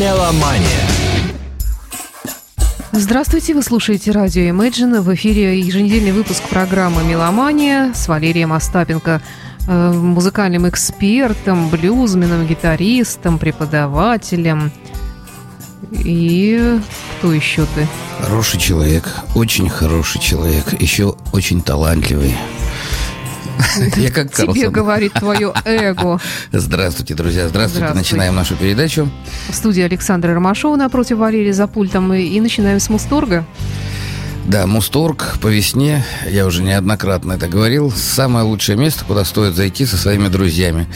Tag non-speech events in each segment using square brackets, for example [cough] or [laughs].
Меломания. Здравствуйте, вы слушаете радио Imagine. В эфире еженедельный выпуск программы «Меломания» с Валерием Остапенко, э, музыкальным экспертом, блюзменом, гитаристом, преподавателем. И кто еще ты? Хороший человек, очень хороший человек, еще очень талантливый. Я как Тебе говорит твое эго. Здравствуйте, друзья. Здравствуйте. Здравствуйте. Начинаем нашу передачу. В студии Александра Ромашова напротив Валерия за пультом. И начинаем с Мусторга. Да, Мусторг по весне, я уже неоднократно это говорил, самое лучшее место, куда стоит зайти со своими друзьями,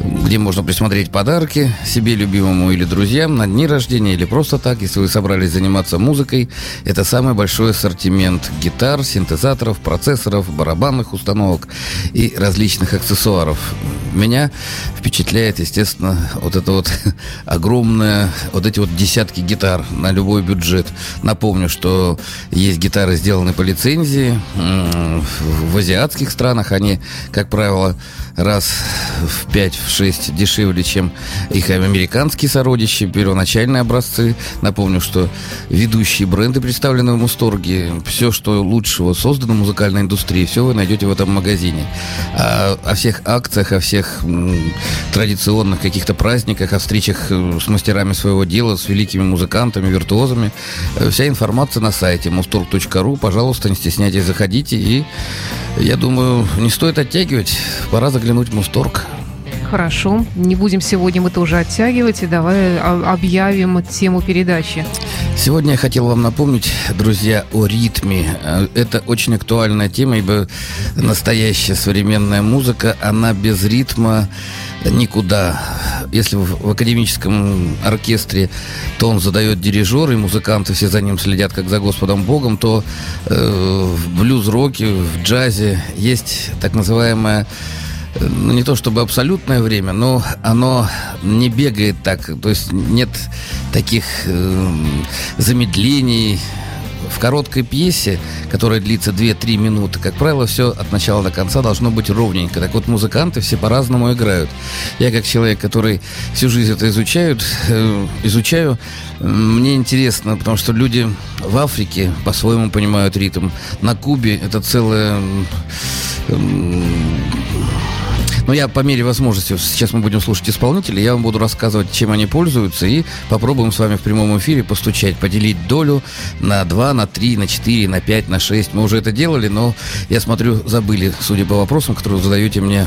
где можно присмотреть подарки себе любимому или друзьям на дни рождения или просто так, если вы собрались заниматься музыкой. Это самый большой ассортимент гитар, синтезаторов, процессоров, барабанных установок и различных аксессуаров. Меня впечатляет, естественно, вот это вот [laughs] огромное, вот эти вот десятки гитар на любой бюджет. Напомню, что есть гитары гитары сделаны по лицензии. В азиатских странах они, как правило, раз в 5-6 дешевле, чем их американские сородичи, первоначальные образцы. Напомню, что ведущие бренды, представлены в Мусторге, все, что лучшего создано в музыкальной индустрии, все вы найдете в этом магазине. А, о всех акциях, о всех традиционных каких-то праздниках, о встречах э, с мастерами своего дела, с великими музыкантами, виртуозами, э, вся информация на сайте mustorg.ru. Пожалуйста, не стесняйтесь, заходите. И я думаю, не стоит оттягивать. Пора заглянуть заглянуть в Мусторг. Хорошо. Не будем сегодня мы тоже оттягивать. И давай объявим тему передачи. Сегодня я хотел вам напомнить, друзья, о ритме. Это очень актуальная тема, ибо настоящая современная музыка, она без ритма никуда. Если в академическом оркестре тон задает дирижер, и музыканты все за ним следят, как за Господом Богом, то э, в блюз-роке, в джазе есть так называемая ну, не то чтобы абсолютное время, но оно не бегает так, то есть нет таких э, замедлений. В короткой пьесе, которая длится 2-3 минуты, как правило, все от начала до конца должно быть ровненько. Так вот, музыканты все по-разному играют. Я, как человек, который всю жизнь это изучают, э, изучаю, мне интересно, потому что люди в Африке по-своему понимают ритм. На Кубе это целая но я по мере возможности, сейчас мы будем слушать исполнителей, я вам буду рассказывать, чем они пользуются, и попробуем с вами в прямом эфире постучать, поделить долю на 2, на 3, на 4, на 5, на 6. Мы уже это делали, но я смотрю, забыли, судя по вопросам, которые вы задаете мне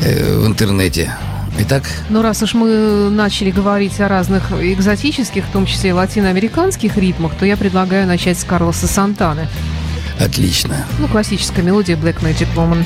э, в интернете. Итак. Ну, раз уж мы начали говорить о разных экзотических, в том числе латиноамериканских ритмах, то я предлагаю начать с Карлоса Сантаны. Отлично. Ну, классическая мелодия Black Magic Woman.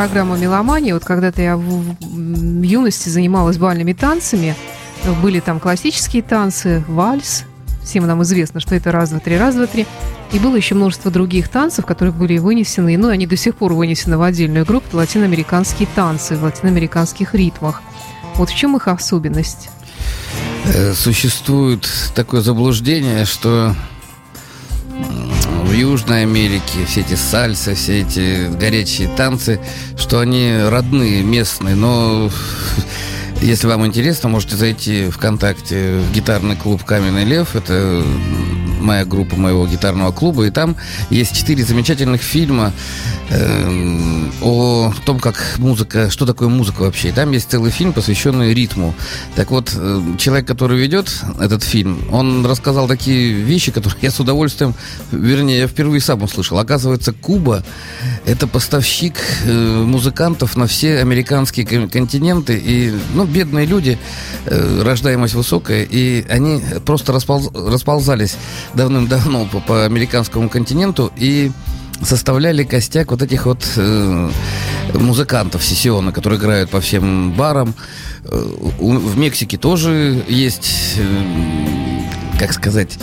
Программа «Меломания». Вот когда-то я в, юности занималась бальными танцами. Были там классические танцы, вальс. Всем нам известно, что это раз, два, три, раз, два, три. И было еще множество других танцев, которые были вынесены, ну, они до сих пор вынесены в отдельную группу, это латиноамериканские танцы в латиноамериканских ритмах. Вот в чем их особенность? Э, Существует такое заблуждение, что в Южной Америке все эти сальсы, все эти горячие танцы, что они родные, местные, но [laughs] если вам интересно, можете зайти ВКонтакте в гитарный клуб «Каменный лев». Это моя группа моего гитарного клуба. И там есть четыре замечательных фильма э, о том, как музыка, что такое музыка вообще. И там есть целый фильм, посвященный ритму. Так вот, э, человек, который ведет этот фильм, он рассказал такие вещи, которые [laughs] я с удовольствием, вернее, я впервые сам услышал. Оказывается, Куба – это поставщик э, музыкантов на все американские кон- континенты. И, ну, бедные люди, э, рождаемость высокая, и они просто располз- расползались давным-давно по, по американскому континенту и составляли костяк вот этих вот э, музыкантов сессионных, которые играют по всем барам. Э, в Мексике тоже есть, э, как сказать,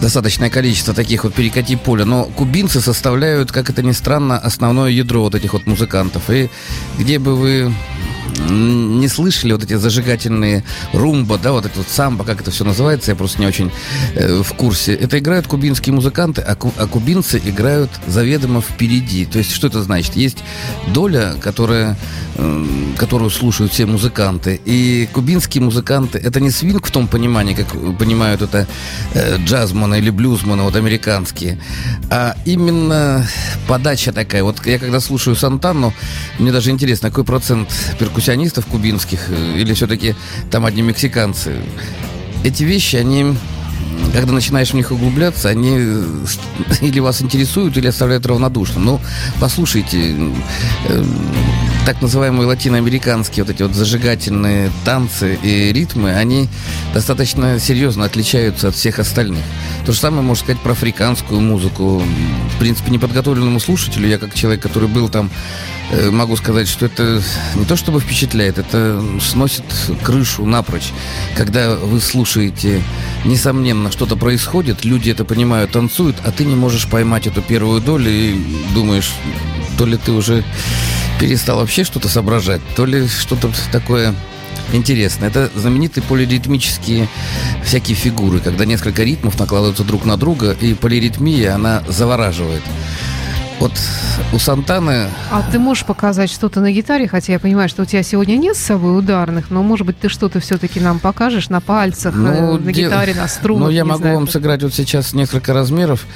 достаточное количество таких вот перекати поля, но кубинцы составляют, как это ни странно, основное ядро вот этих вот музыкантов. И где бы вы не слышали вот эти зажигательные румба, да, вот это вот самбо, как это все называется, я просто не очень э, в курсе. Это играют кубинские музыканты, а, ку- а кубинцы играют заведомо впереди. То есть что это значит? Есть доля, которая, м, которую слушают все музыканты, и кубинские музыканты, это не свинг в том понимании, как понимают это э, джазманы или блюзманы, вот американские, а именно подача такая. Вот я когда слушаю Сантану, мне даже интересно, какой процент перкуссионистов кубинских э, или все-таки там одни мексиканцы. Эти вещи, они, когда начинаешь в них углубляться, они э, [laughs] или вас интересуют, или оставляют равнодушным. Ну, послушайте, э, так называемые латиноамериканские вот эти вот зажигательные танцы и ритмы, они достаточно серьезно отличаются от всех остальных. То же самое можно сказать про африканскую музыку. В принципе, неподготовленному слушателю, я как человек, который был там Э, могу сказать, что это не то чтобы впечатляет, это сносит крышу напрочь. Когда вы слушаете, несомненно, что-то происходит, люди это понимают, танцуют, а ты не можешь поймать эту первую долю и думаешь, то ли ты уже перестал вообще что-то соображать, то ли что-то такое интересное. Это знаменитые полиритмические всякие фигуры, когда несколько ритмов накладываются друг на друга, и полиритмия, она завораживает. Вот у Сантаны... А ты можешь показать что-то на гитаре, хотя я понимаю, что у тебя сегодня нет с собой ударных, но, может быть, ты что-то все-таки нам покажешь на пальцах, ну, э, на дел... гитаре, на струнах? Ну, я могу знаю, вам сыграть вот сейчас несколько размеров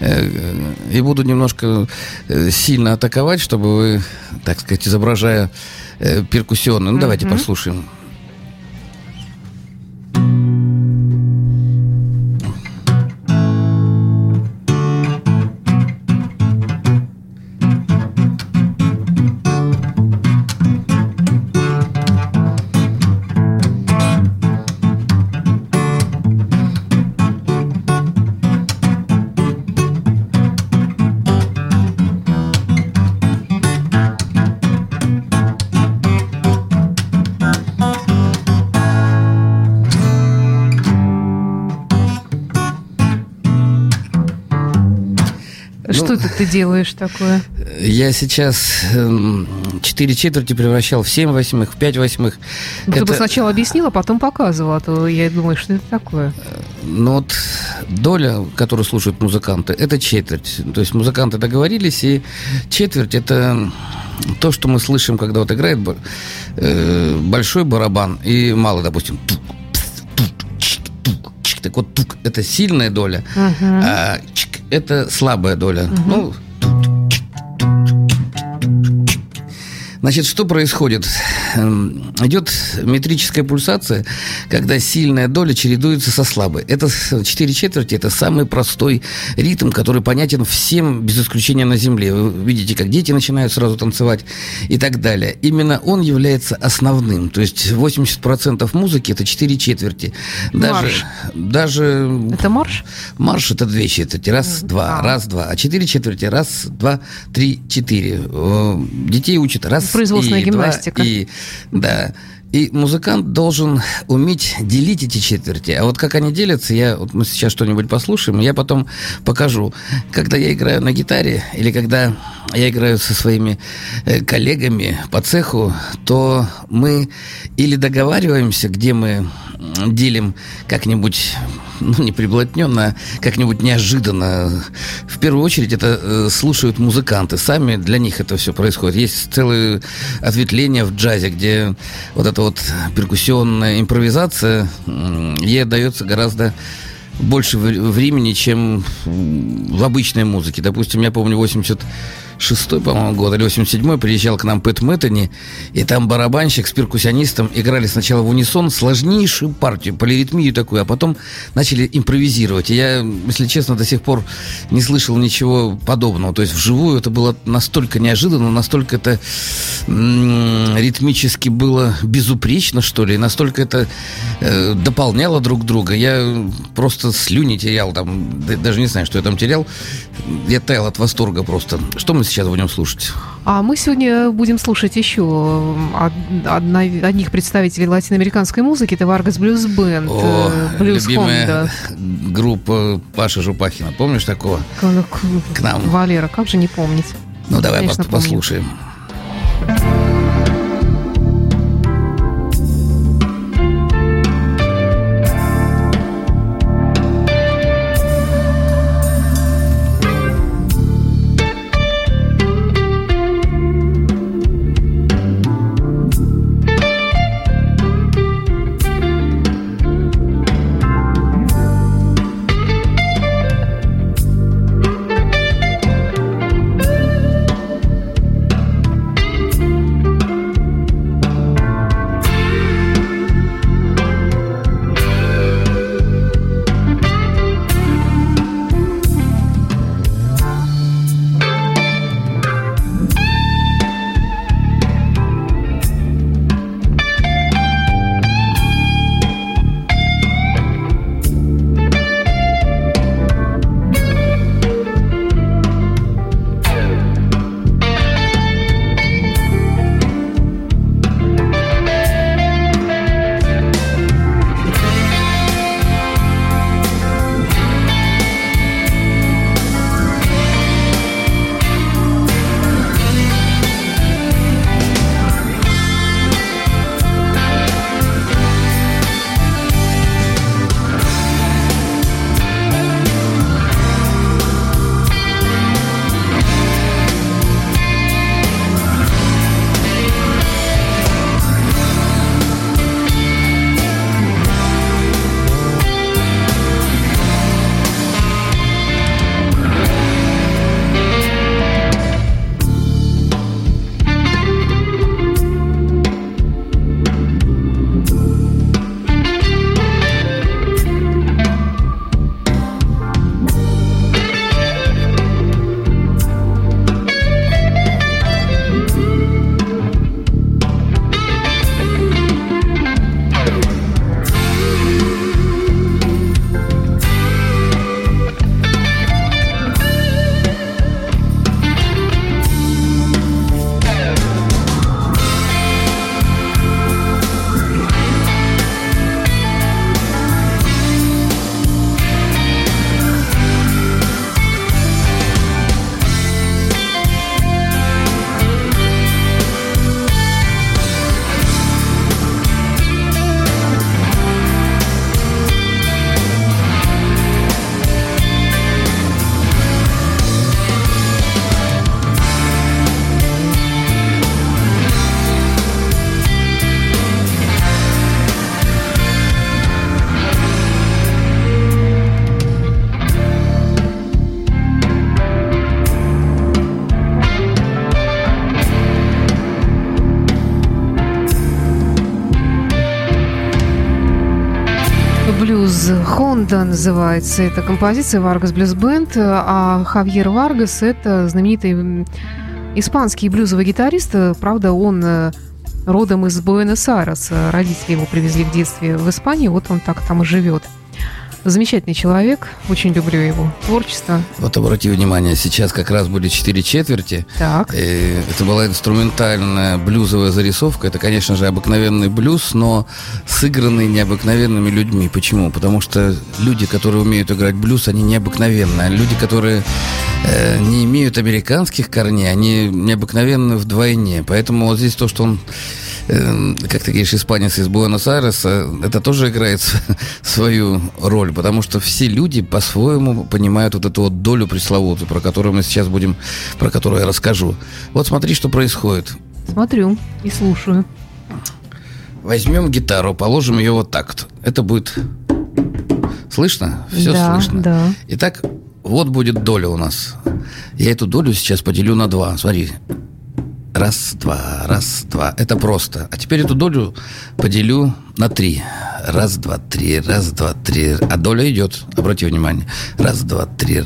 э, и буду немножко э, сильно атаковать, чтобы вы, так сказать, изображая э, перкуссионную. Ну, давайте mm-hmm. послушаем. Ты делаешь такое? Я сейчас эм, четыре четверти превращал в семь восьмых, в пять восьмых. Ну, это... Ты бы сначала объяснил, а потом показывал, а то я думаю, что это такое. Ну вот доля, которую слушают музыканты, это четверть. То есть музыканты договорились, и четверть это то, что мы слышим, когда вот играет э, большой барабан и малый, допустим, так вот тук это сильная доля, uh-huh. а чик это слабая доля. Uh-huh. Ну, Значит, что происходит? Эм, идет метрическая пульсация, когда сильная доля чередуется со слабой. Это 4 четверти, это самый простой ритм, который понятен всем, без исключения на Земле. Вы видите, как дети начинают сразу танцевать и так далее. Именно он является основным. То есть 80% музыки – это 4 четверти. Даже, марш. Даже... Это марш? Марш – это 2 четверти. Раз, два, а. раз, два. А 4 четверти – раз, два, три, четыре. Детей учат раз, Производственная и гимнастика. Два, и, да. И музыкант должен уметь делить эти четверти. А вот как они делятся, я вот мы сейчас что-нибудь послушаем, я потом покажу. Когда я играю на гитаре или когда я играю со своими э, коллегами по цеху, то мы или договариваемся, где мы делим как-нибудь, ну, не приблотненно, а как-нибудь неожиданно. В первую очередь это э, слушают музыканты. Сами для них это все происходит. Есть целые ответвления в джазе, где вот эта вот перкуссионная импровизация, ей дается гораздо больше времени, чем в обычной музыке. Допустим, я помню 80 шестой, по-моему, год, или 87-й, приезжал к нам Пэт Мэттани, и там барабанщик с перкуссионистом играли сначала в унисон сложнейшую партию, полиритмию такую, а потом начали импровизировать. И я, если честно, до сих пор не слышал ничего подобного. То есть вживую это было настолько неожиданно, настолько это ритмически было безупречно, что ли, настолько это э, дополняло друг друга. Я просто слюни терял там, даже не знаю, что я там терял. Я таял от восторга просто. Что мы сейчас будем слушать? А мы сегодня будем слушать еще одна, одних представителей латиноамериканской музыки. Это Vargas Blues Band. Блюз любимая Хонда. группа Паши Жупахина. Помнишь такого? К, к нам. Валера, как же не помнить? Ну, давай Конечно, послушаем. Помню. Хонда называется эта композиция Vargas Blues Band, а Хавьер Варгас это знаменитый испанский блюзовый гитарист. Правда, он э, родом из Буэнос-Айреса. Родители его привезли в детстве в Испанию, вот он так там и живет. Замечательный человек, очень люблю его творчество. Вот обрати внимание, сейчас как раз были четыре четверти. Так. И это была инструментальная блюзовая зарисовка. Это, конечно же, обыкновенный блюз, но сыгранный необыкновенными людьми. Почему? Потому что люди, которые умеют играть блюз, они необыкновенные. Люди, которые э, не имеют американских корней, они необыкновенны вдвойне. Поэтому вот здесь то, что он Эм, как ты говоришь, испанец из Буэнос-Айреса, это тоже играет [laughs] свою роль, потому что все люди по-своему понимают вот эту вот долю пресловутую, про которую мы сейчас будем, про которую я расскажу. Вот смотри, что происходит. Смотрю и слушаю. Возьмем гитару, положим ее вот так. Это будет... Слышно? Все да, слышно. Да. Итак, вот будет доля у нас. Я эту долю сейчас поделю на два. Смотри, Раз, два, раз, два. Это просто. А теперь эту долю поделю на три. Раз, два, три, раз, два, три. А доля идет. Обрати внимание. Раз, два, три.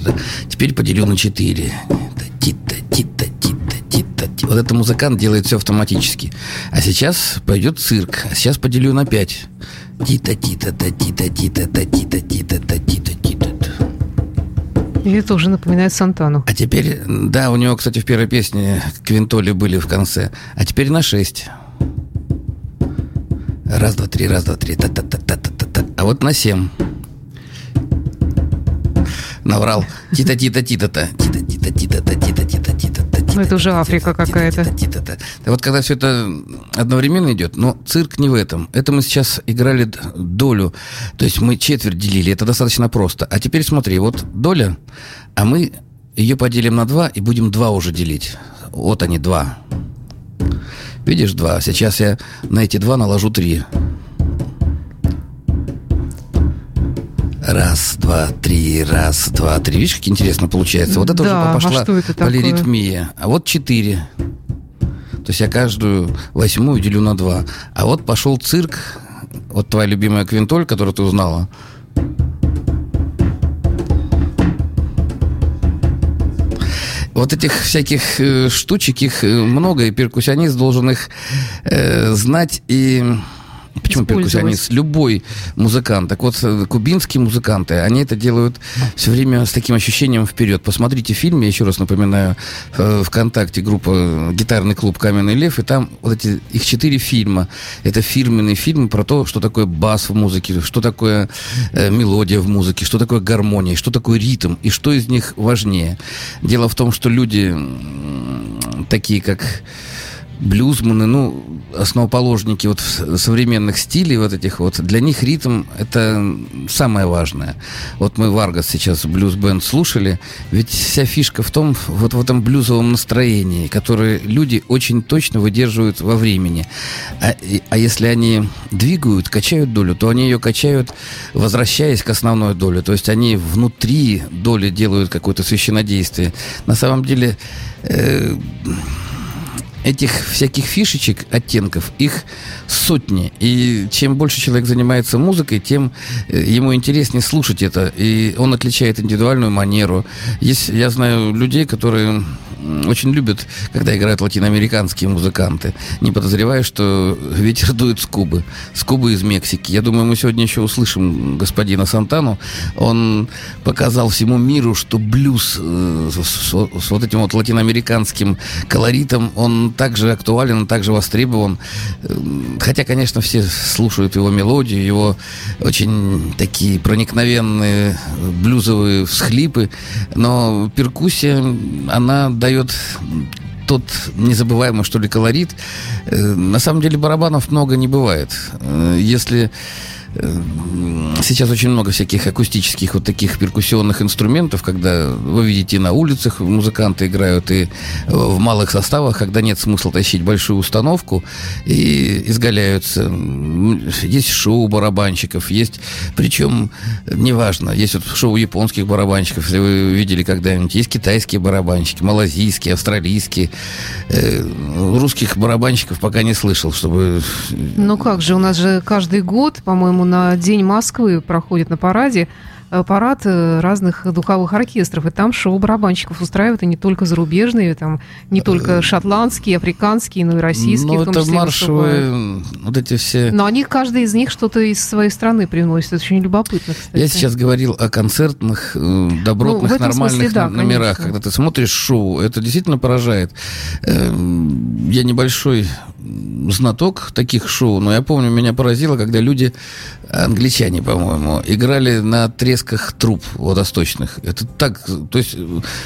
Теперь поделю на четыре. Тита, тита, тита, тита, тита. Вот это музыкант делает все автоматически. А сейчас пойдет цирк. А сейчас поделю на пять. Тита, тита, та, тита, тита, та, тита, тита, та, тита, тита. И это уже напоминает Сантану. А теперь, да, у него, кстати, в первой песне квинтоли были в конце. А теперь на шесть. Раз, два, три, раз, два, три. Та -та -та -та -та -та -та. А вот на семь. Наврал. Тита-тита-тита-та. Тита-тита-тита-та. Ну, это уже Африка какая-то. Тита-тита-тита. Вот когда все это одновременно идет, но цирк не в этом. Это мы сейчас играли долю, то есть мы четверть делили, это достаточно просто. А теперь смотри, вот доля, а мы ее поделим на два и будем два уже делить. Вот они, два. Видишь, два. Сейчас я на эти два наложу три. Раз, два, три, раз, два, три. Видишь, как интересно получается? Вот это Да, а уже пошла что это такое? полиритмия. А вот четыре. То есть я каждую восьмую делю на два. А вот пошел цирк. Вот твоя любимая квинтоль, которую ты узнала. Вот этих всяких э, штучек, их э, много, и перкуссионист должен их э, знать и... Почему перкуссионист? Любой музыкант. Так вот, э, кубинские музыканты, они это делают все время с таким ощущением вперед. Посмотрите фильм, я еще раз напоминаю, э, ВКонтакте группа «Гитарный клуб Каменный лев», и там вот эти, их четыре фильма. Это фирменные фильмы про то, что такое бас в музыке, что такое э, мелодия в музыке, что такое гармония, что такое ритм, и что из них важнее. Дело в том, что люди такие, как блюзманы, ну, основоположники вот современных стилей вот этих вот, для них ритм – это самое важное. Вот мы Варгас сейчас блюз-бенд слушали, ведь вся фишка в том, вот в этом блюзовом настроении, которое люди очень точно выдерживают во времени. А, и- а если они двигают, качают долю, то они ее качают, возвращаясь к основной доле. То есть они внутри доли делают какое-то священнодействие. На самом деле э, этих всяких фишечек, оттенков, их сотни. И чем больше человек занимается музыкой, тем э, ему интереснее слушать это. И он отличает индивидуальную манеру. Есть, я знаю людей, которые очень любят, когда играют латиноамериканские музыканты, не подозревая, что ветер дует с Кубы, с Кубы из Мексики. Я думаю, мы сегодня еще услышим господина Сантану. Он показал всему миру, что блюз э, с, с- вот этим вот латиноамериканским колоритом, он также актуален, он также востребован. Эм, Хотя, конечно, все слушают его мелодию, его очень такие проникновенные блюзовые всхлипы, но перкуссия, она дает тот незабываемый, что ли, колорит. Э, На самом деле барабанов много не бывает. Э, Если сейчас очень много всяких акустических вот таких перкуссионных инструментов, когда вы видите на улицах музыканты играют и в малых составах, когда нет смысла тащить большую установку и изгаляются. Есть шоу барабанщиков, есть, причем, неважно, есть вот шоу японских барабанщиков, если вы видели когда-нибудь, есть китайские барабанщики, малазийские, австралийские. Э, Русских барабанщиков пока не слышал, чтобы Ну как же, у нас же каждый год, по-моему, по-моему, на День Москвы проходит на параде Э, парад э, разных духовых оркестров, и там шоу барабанщиков устраивают, и не только зарубежные, там не только э, шотландские, африканские, но и российские. Ну, это маршевые, вот эти все... Но они, каждый из них что-то из своей страны приносит, это очень любопытно, кстати. Я сейчас говорил о концертных, добротных, ну, нормальных смысле, да, номерах, конечно. когда ты смотришь шоу, это действительно поражает. Эм, я небольшой знаток таких шоу, но я помню, меня поразило, когда люди, англичане, по-моему, играли на тресках труб водосточных. Это так, то есть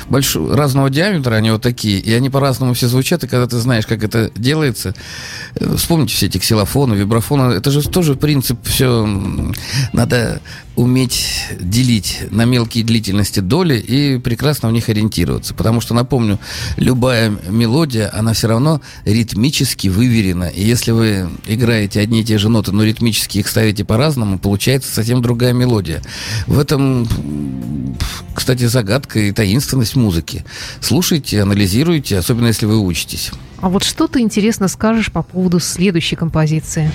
больш... разного диаметра они вот такие, и они по-разному все звучат, и когда ты знаешь, как это делается, вспомните все эти ксилофоны, вибрафоны, это же тоже принцип, все надо уметь делить на мелкие длительности доли и прекрасно в них ориентироваться. Потому что, напомню, любая мелодия, она все равно ритмически выверена. И если вы играете одни и те же ноты, но ритмически их ставите по-разному, получается совсем другая мелодия. В этом, кстати, загадка и таинственность музыки. Слушайте, анализируйте, особенно если вы учитесь. А вот что ты интересно скажешь по поводу следующей композиции?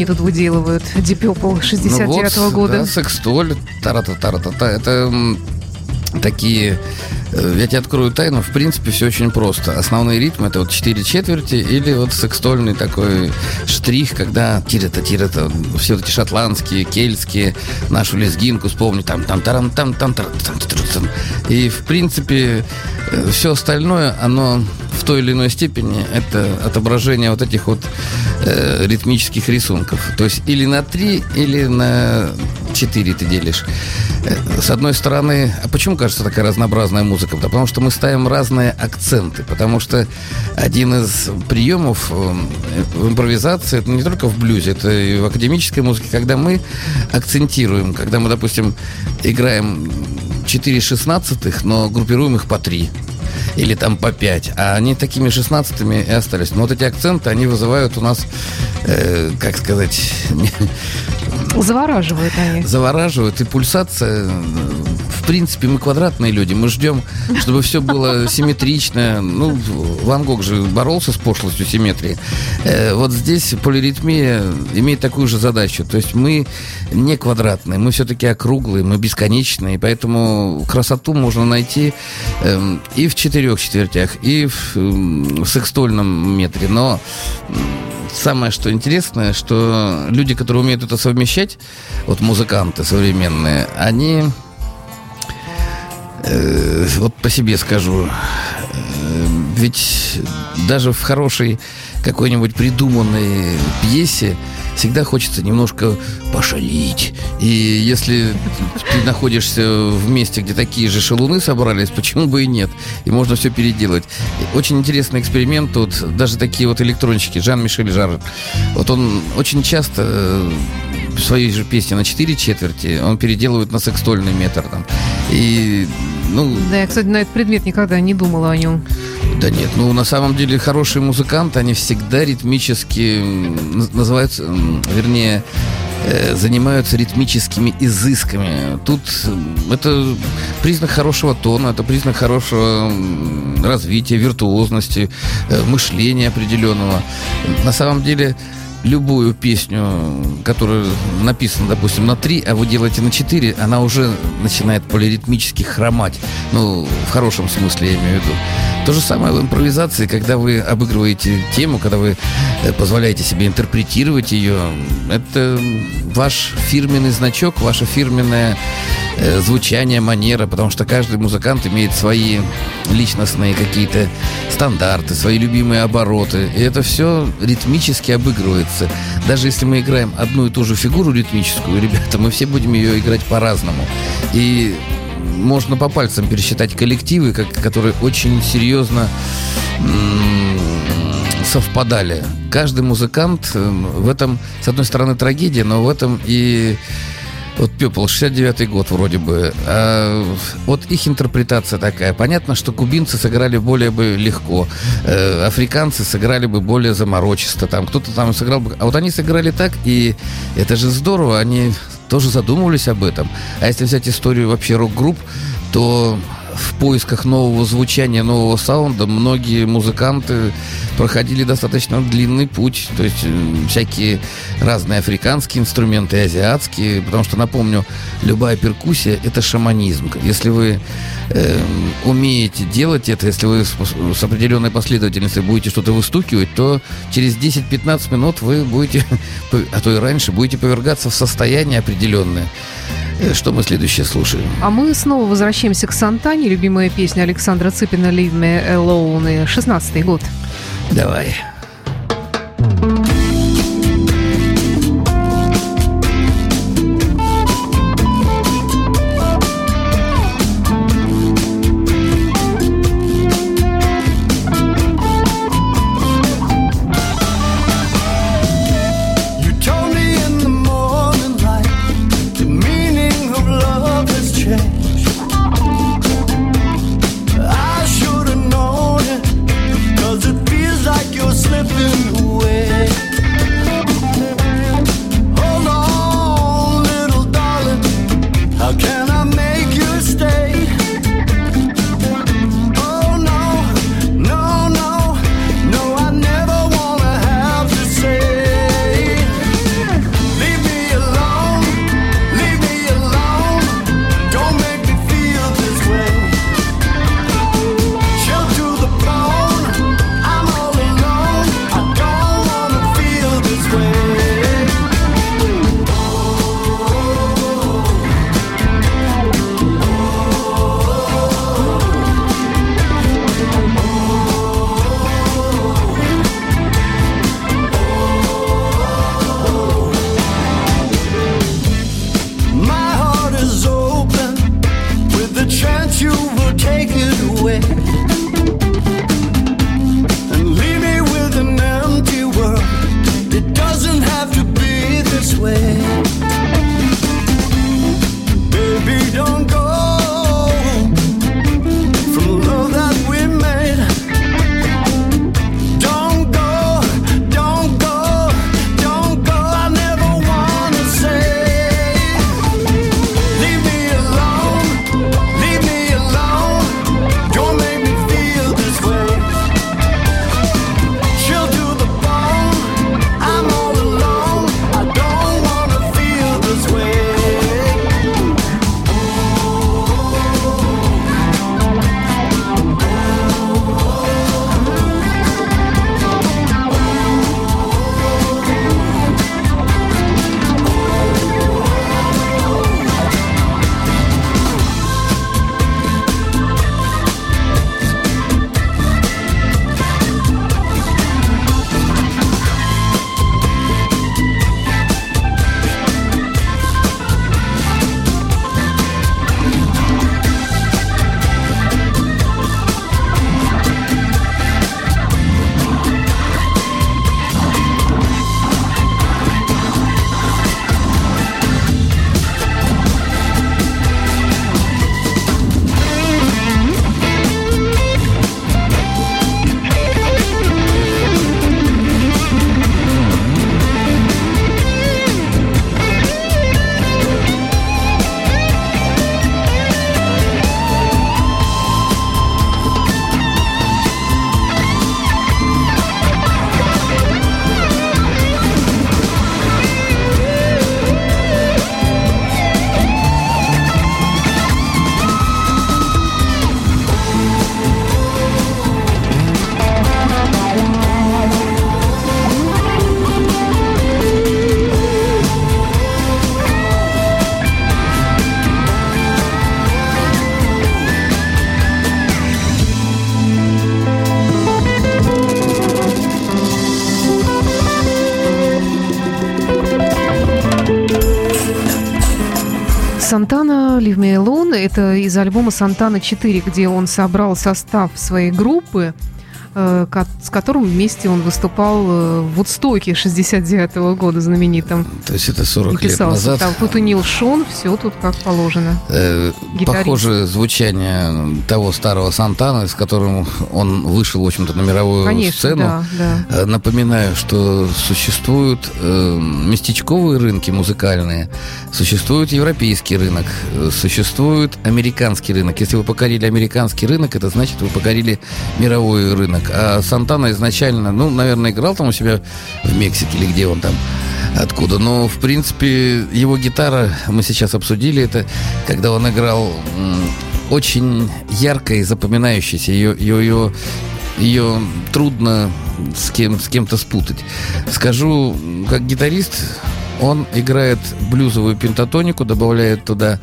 Они тут выделывают? Deep Purple 69 -го ну вот, года. Да, секстоль, тара-та-тара-та-та. Это такие я тебе открою тайну, в принципе, все очень просто. Основные ритмы это вот 4 четверти или вот секстольный такой штрих, когда тирета, тирета, все эти шотландские, кельтские, нашу лезгинку вспомни, там, там, тарам, там, там, там, там. И, в принципе, э, все остальное, оно в той или иной степени это отображение вот этих вот э, ритмических рисунков. То есть или на 3, или на 4 ты делишь. Э, с одной стороны, а почему кажется такая разнообразная музыка? Потому что мы ставим разные акценты. Потому что один из приемов в импровизации, это не только в блюзе, это и в академической музыке, когда мы акцентируем, когда мы, допустим, играем 4 шестнадцатых, но группируем их по 3 или там по 5, а они такими шестнадцатыми и остались. Но вот эти акценты, они вызывают у нас, э, как сказать, [laughs] Завораживают они. Завораживают. И пульсация... В принципе, мы квадратные люди. Мы ждем, чтобы все было симметрично. Ну, Ван Гог же боролся с пошлостью симметрии. Э, вот здесь полиритмия имеет такую же задачу. То есть мы не квадратные, мы все-таки округлые, мы бесконечные. Поэтому красоту можно найти э, и в четырех четвертях, и в, э, в секстольном метре. Но самое что интересное, что люди, которые умеют это совмещать, вот музыканты современные, они, э, вот по себе скажу, э, ведь даже в хорошей какой-нибудь придуманной пьесе всегда хочется немножко пошалить. И если ты находишься в месте, где такие же шалуны собрались, почему бы и нет? И можно все переделать. Очень интересный эксперимент тут. Даже такие вот электронщики, Жан-Мишель Жар. Вот он очень часто э, своей же песни на четыре четверти он переделывает на секстольный метр. Там. И, ну... Да, я, кстати, на этот предмет никогда не думала о нем. Да нет, ну на самом деле хорошие музыканты, они всегда ритмически называются, вернее, э, занимаются ритмическими изысками. Тут это признак хорошего тона, это признак хорошего развития, виртуозности, э, мышления определенного. На самом деле любую песню, которая написана, допустим, на 3, а вы делаете на 4, она уже начинает полиритмически хромать. Ну, в хорошем смысле я имею в виду. То же самое в импровизации, когда вы обыгрываете тему, когда вы э, позволяете себе интерпретировать ее. Это ваш фирменный значок, ваше фирменное э, звучание, манера, потому что каждый музыкант имеет свои личностные какие-то стандарты, свои любимые обороты. И это все ритмически обыгрывается. Даже если мы играем одну и ту же фигуру ритмическую, ребята, мы все будем ее играть по-разному. И можно по пальцам пересчитать коллективы, которые очень серьезно совпадали. Каждый музыкант в этом, с одной стороны, трагедия, но в этом и Пепл, 69-й год вроде бы. А, вот их интерпретация такая. Понятно, что кубинцы сыграли более бы легко. Э, африканцы сыграли бы более заморочисто. Там кто-то там сыграл бы... А вот они сыграли так, и это же здорово. Они тоже задумывались об этом. А если взять историю вообще рок-групп, то в поисках нового звучания, нового саунда многие музыканты проходили достаточно длинный путь. То есть всякие разные африканские инструменты, азиатские. Потому что, напомню, любая перкуссия – это шаманизм. Если вы э, умеете делать это, если вы с, с определенной последовательностью будете что-то выстукивать, то через 10-15 минут вы будете, [laughs] а то и раньше, будете повергаться в состояние определенное. Э, что мы следующее слушаем? А мы снова возвращаемся к Сантане. Любимая песня Александра Цыпина «Leave me alone» 16 год. Давай. Это из альбома Сантана 4, где он собрал состав своей группы, с которым вместе он выступал э, в Вудстоке 69 года знаменитом. То есть это И 40 лет назад. там. Тут и Нил Шон, все тут как положено. Э. Похоже звучание того старого Сантана, с которым он вышел, в общем-то, на мировую Конечно, сцену. да, да. Э, Напоминаю, что существуют э, местечковые рынки музыкальные, существует европейский рынок, э, существует американский рынок. Если вы покорили американский рынок, это значит, вы покорили мировой рынок. А Сантана изначально, ну, наверное, играл там у себя в Мексике или где он там, откуда. Но, в принципе, его гитара, мы сейчас обсудили это, когда он играл очень ярко и запоминающейся. Ее, ее, ее ее трудно с, кем, с кем-то спутать. Скажу, как гитарист, он играет блюзовую пентатонику, добавляет туда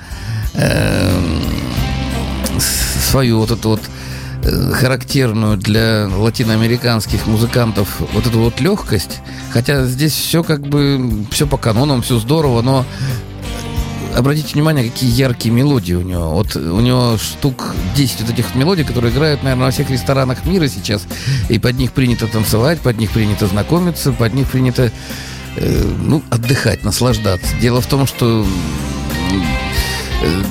с- свою вот эту вот э, характерную для латиноамериканских музыкантов вот эту вот легкость. Хотя здесь все как бы, все по канонам, все здорово, но обратите внимание, какие яркие мелодии у него. Вот у него штук 10 вот этих мелодий, которые играют, наверное, во всех ресторанах мира сейчас. И под них принято танцевать, под них принято знакомиться, под них принято э, ну, отдыхать, наслаждаться. Дело в том, что э,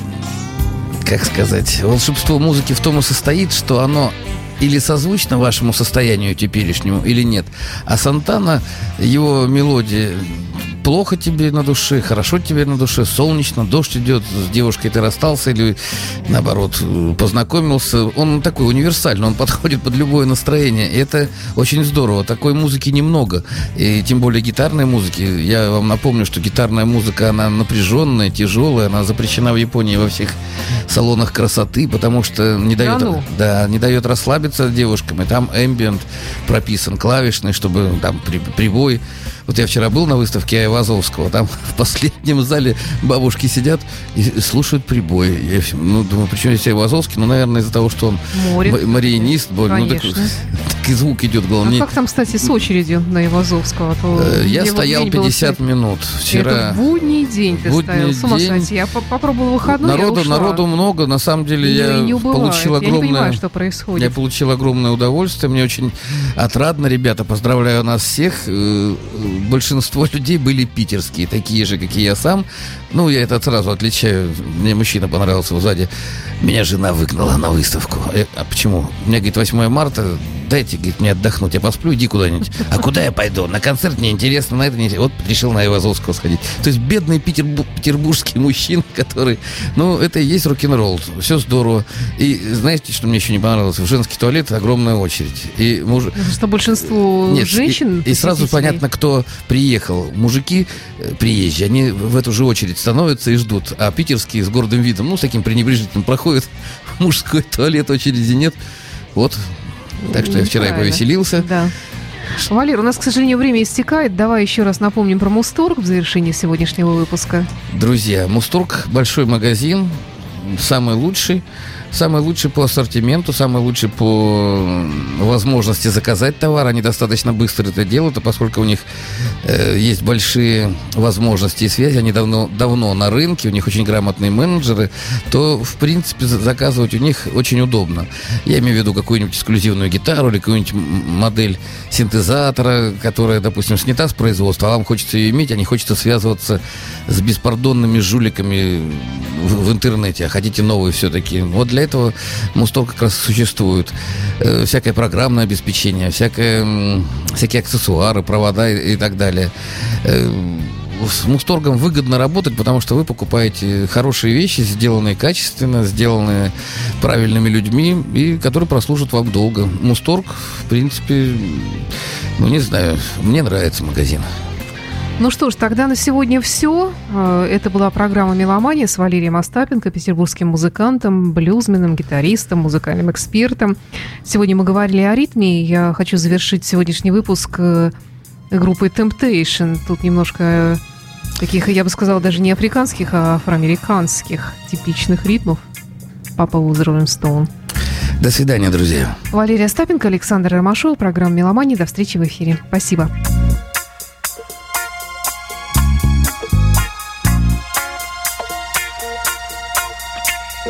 как сказать, волшебство музыки в том и состоит, что оно или созвучно вашему состоянию теперешнему, или нет. А Сантана, его мелодии плохо тебе на душе, хорошо тебе на душе, солнечно, дождь идет, с девушкой ты расстался или, наоборот, познакомился. Он такой универсальный, он подходит под любое настроение. И это очень здорово. Такой музыки немного. И тем более гитарной музыки. Я вам напомню, что гитарная музыка, она напряженная, тяжелая, она запрещена в Японии во всех салонах красоты, потому что не дает, ну. да, не дает расслабиться девушкам. И там эмбиент прописан клавишный, чтобы там при- прибой. Вот я вчера был на выставке Айвазовского, там [laughs] в последнем зале бабушки сидят и слушают прибой. Я, ну, думаю, почему здесь Айвазовский? Ну, наверное, из-за того, что он Море. м- мариинист. был. Ну, так [laughs] так и звук идет, главное. А как там, кстати, с очередью на Ивазовского? А то Э, Я стоял лень было 50 встать. минут вчера. Это будний день ты Будний стоял. С ума сойти. Я по- попробовала выходной, я Народу, народу много, на самом деле я не получил Я не понимаю, огромное, что я происходит. получил огромное удовольствие, мне очень отрадно, ребята, поздравляю нас всех. Большинство [laughs] людей были питерские, такие же, как и я сам. Ну, я это сразу отличаю. Мне мужчина понравился сзади. Меня жена выгнала на выставку. Э, А почему? Мне, говорит, 8 марта, дайте, говорит, мне отдохнуть, я посплю, иди куда-нибудь. А куда я пойду? На концерт неинтересно, на это неинтересно. Вот решил на Ивазовского сходить. То есть бедный петербу- петербургский [laughs] мужчина, который... Ну, это и есть рок-н-ролл. Все здорово. И знаете, что мне еще не понравилось? В женский туалет огромная очередь. И муж... Потому что большинству Нет, женщин... и, и сразу понятно, кто приехал. Мужики э, приезжие, они в эту же очередь становятся и ждут. А питерские с гордым видом, ну, с таким пренебрежительным проходят. Мужской туалет, очереди нет. Вот. Так что я вчера и повеселился. Да. Валер, у нас, к сожалению, время истекает. Давай еще раз напомним про Мусторг в завершении сегодняшнего выпуска. Друзья, Мусторг большой магазин, самый лучший. Самый лучший по ассортименту, самый лучший по возможности заказать товар. Они достаточно быстро это делают, а поскольку у них э, есть большие возможности и связи, они давно, давно на рынке, у них очень грамотные менеджеры, то, в принципе, за- заказывать у них очень удобно. Я имею в виду какую-нибудь эксклюзивную гитару или какую-нибудь модель синтезатора, которая, допустим, снята с производства, а вам хочется ее иметь, а не хочется связываться с беспардонными жуликами в, в интернете, а хотите новые все-таки. Вот для этого Мустор как раз существует. Э, всякое программное обеспечение, всякое, всякие аксессуары, провода и, и так далее. Э, с Мусторгом выгодно работать, потому что вы покупаете хорошие вещи, сделанные качественно, сделанные правильными людьми, и которые прослужат вам долго. Мусторг, в принципе, ну не знаю, мне нравится магазин. Ну что ж, тогда на сегодня все. Это была программа «Меломания» с Валерием Остапенко, петербургским музыкантом, блюзменом, гитаристом, музыкальным экспертом. Сегодня мы говорили о ритме. Я хочу завершить сегодняшний выпуск э, группой Temptation. Тут немножко э, таких, я бы сказала, даже не африканских, а афроамериканских типичных ритмов. Папа Роллинг Стоун. До свидания, друзья. Валерия Остапенко, Александр Ромашов, программа «Меломания». До встречи в эфире. Спасибо.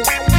Bye.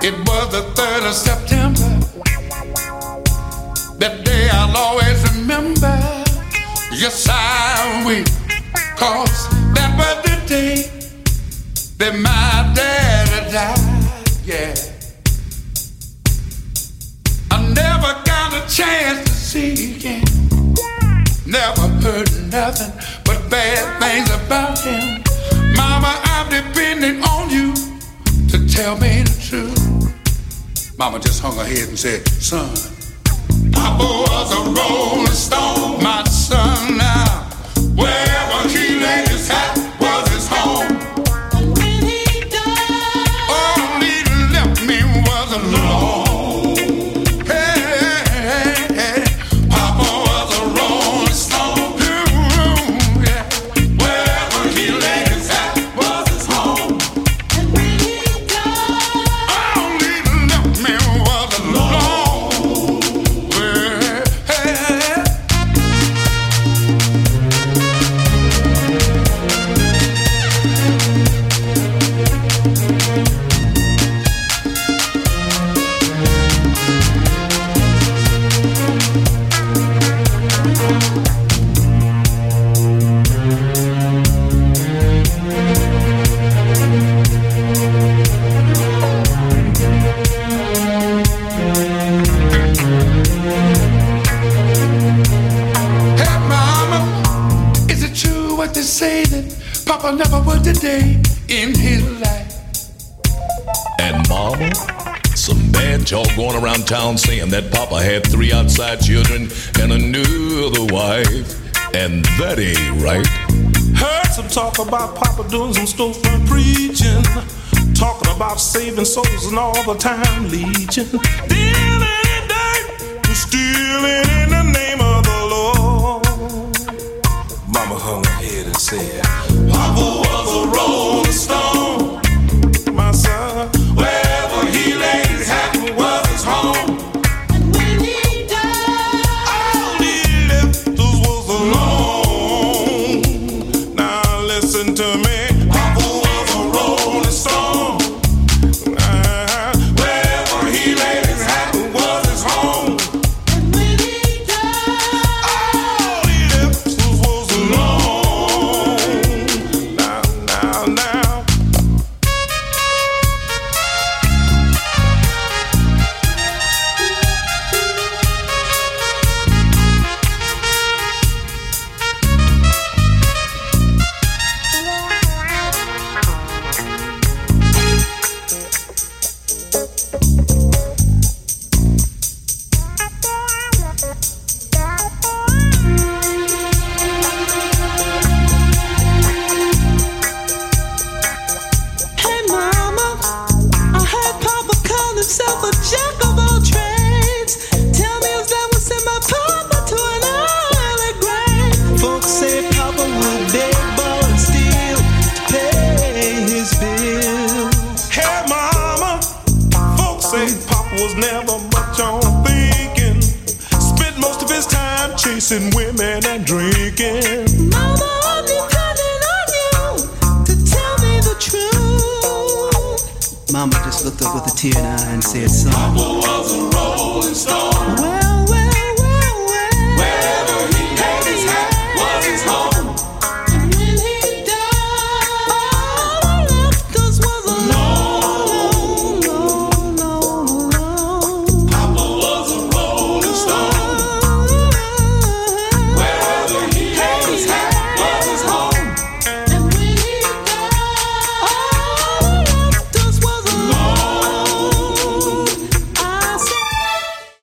It was the 3rd of September. That day I'll always remember. Yes, I will. Cause that was the day that my daddy died. Yeah. I never got a chance to see him. Never heard nothing but bad things about him. Mama, I'm depending on you to tell me the truth. Mama just hung her head and said, Son, Papa was a rolling stone, my son now. Wherever going around town saying that Papa had three outside children and a new other wife, and that ain't right. Heard some talk about Papa doing some storefront preaching, talking about saving souls and all the time leeching. dealing in dirt, stealing.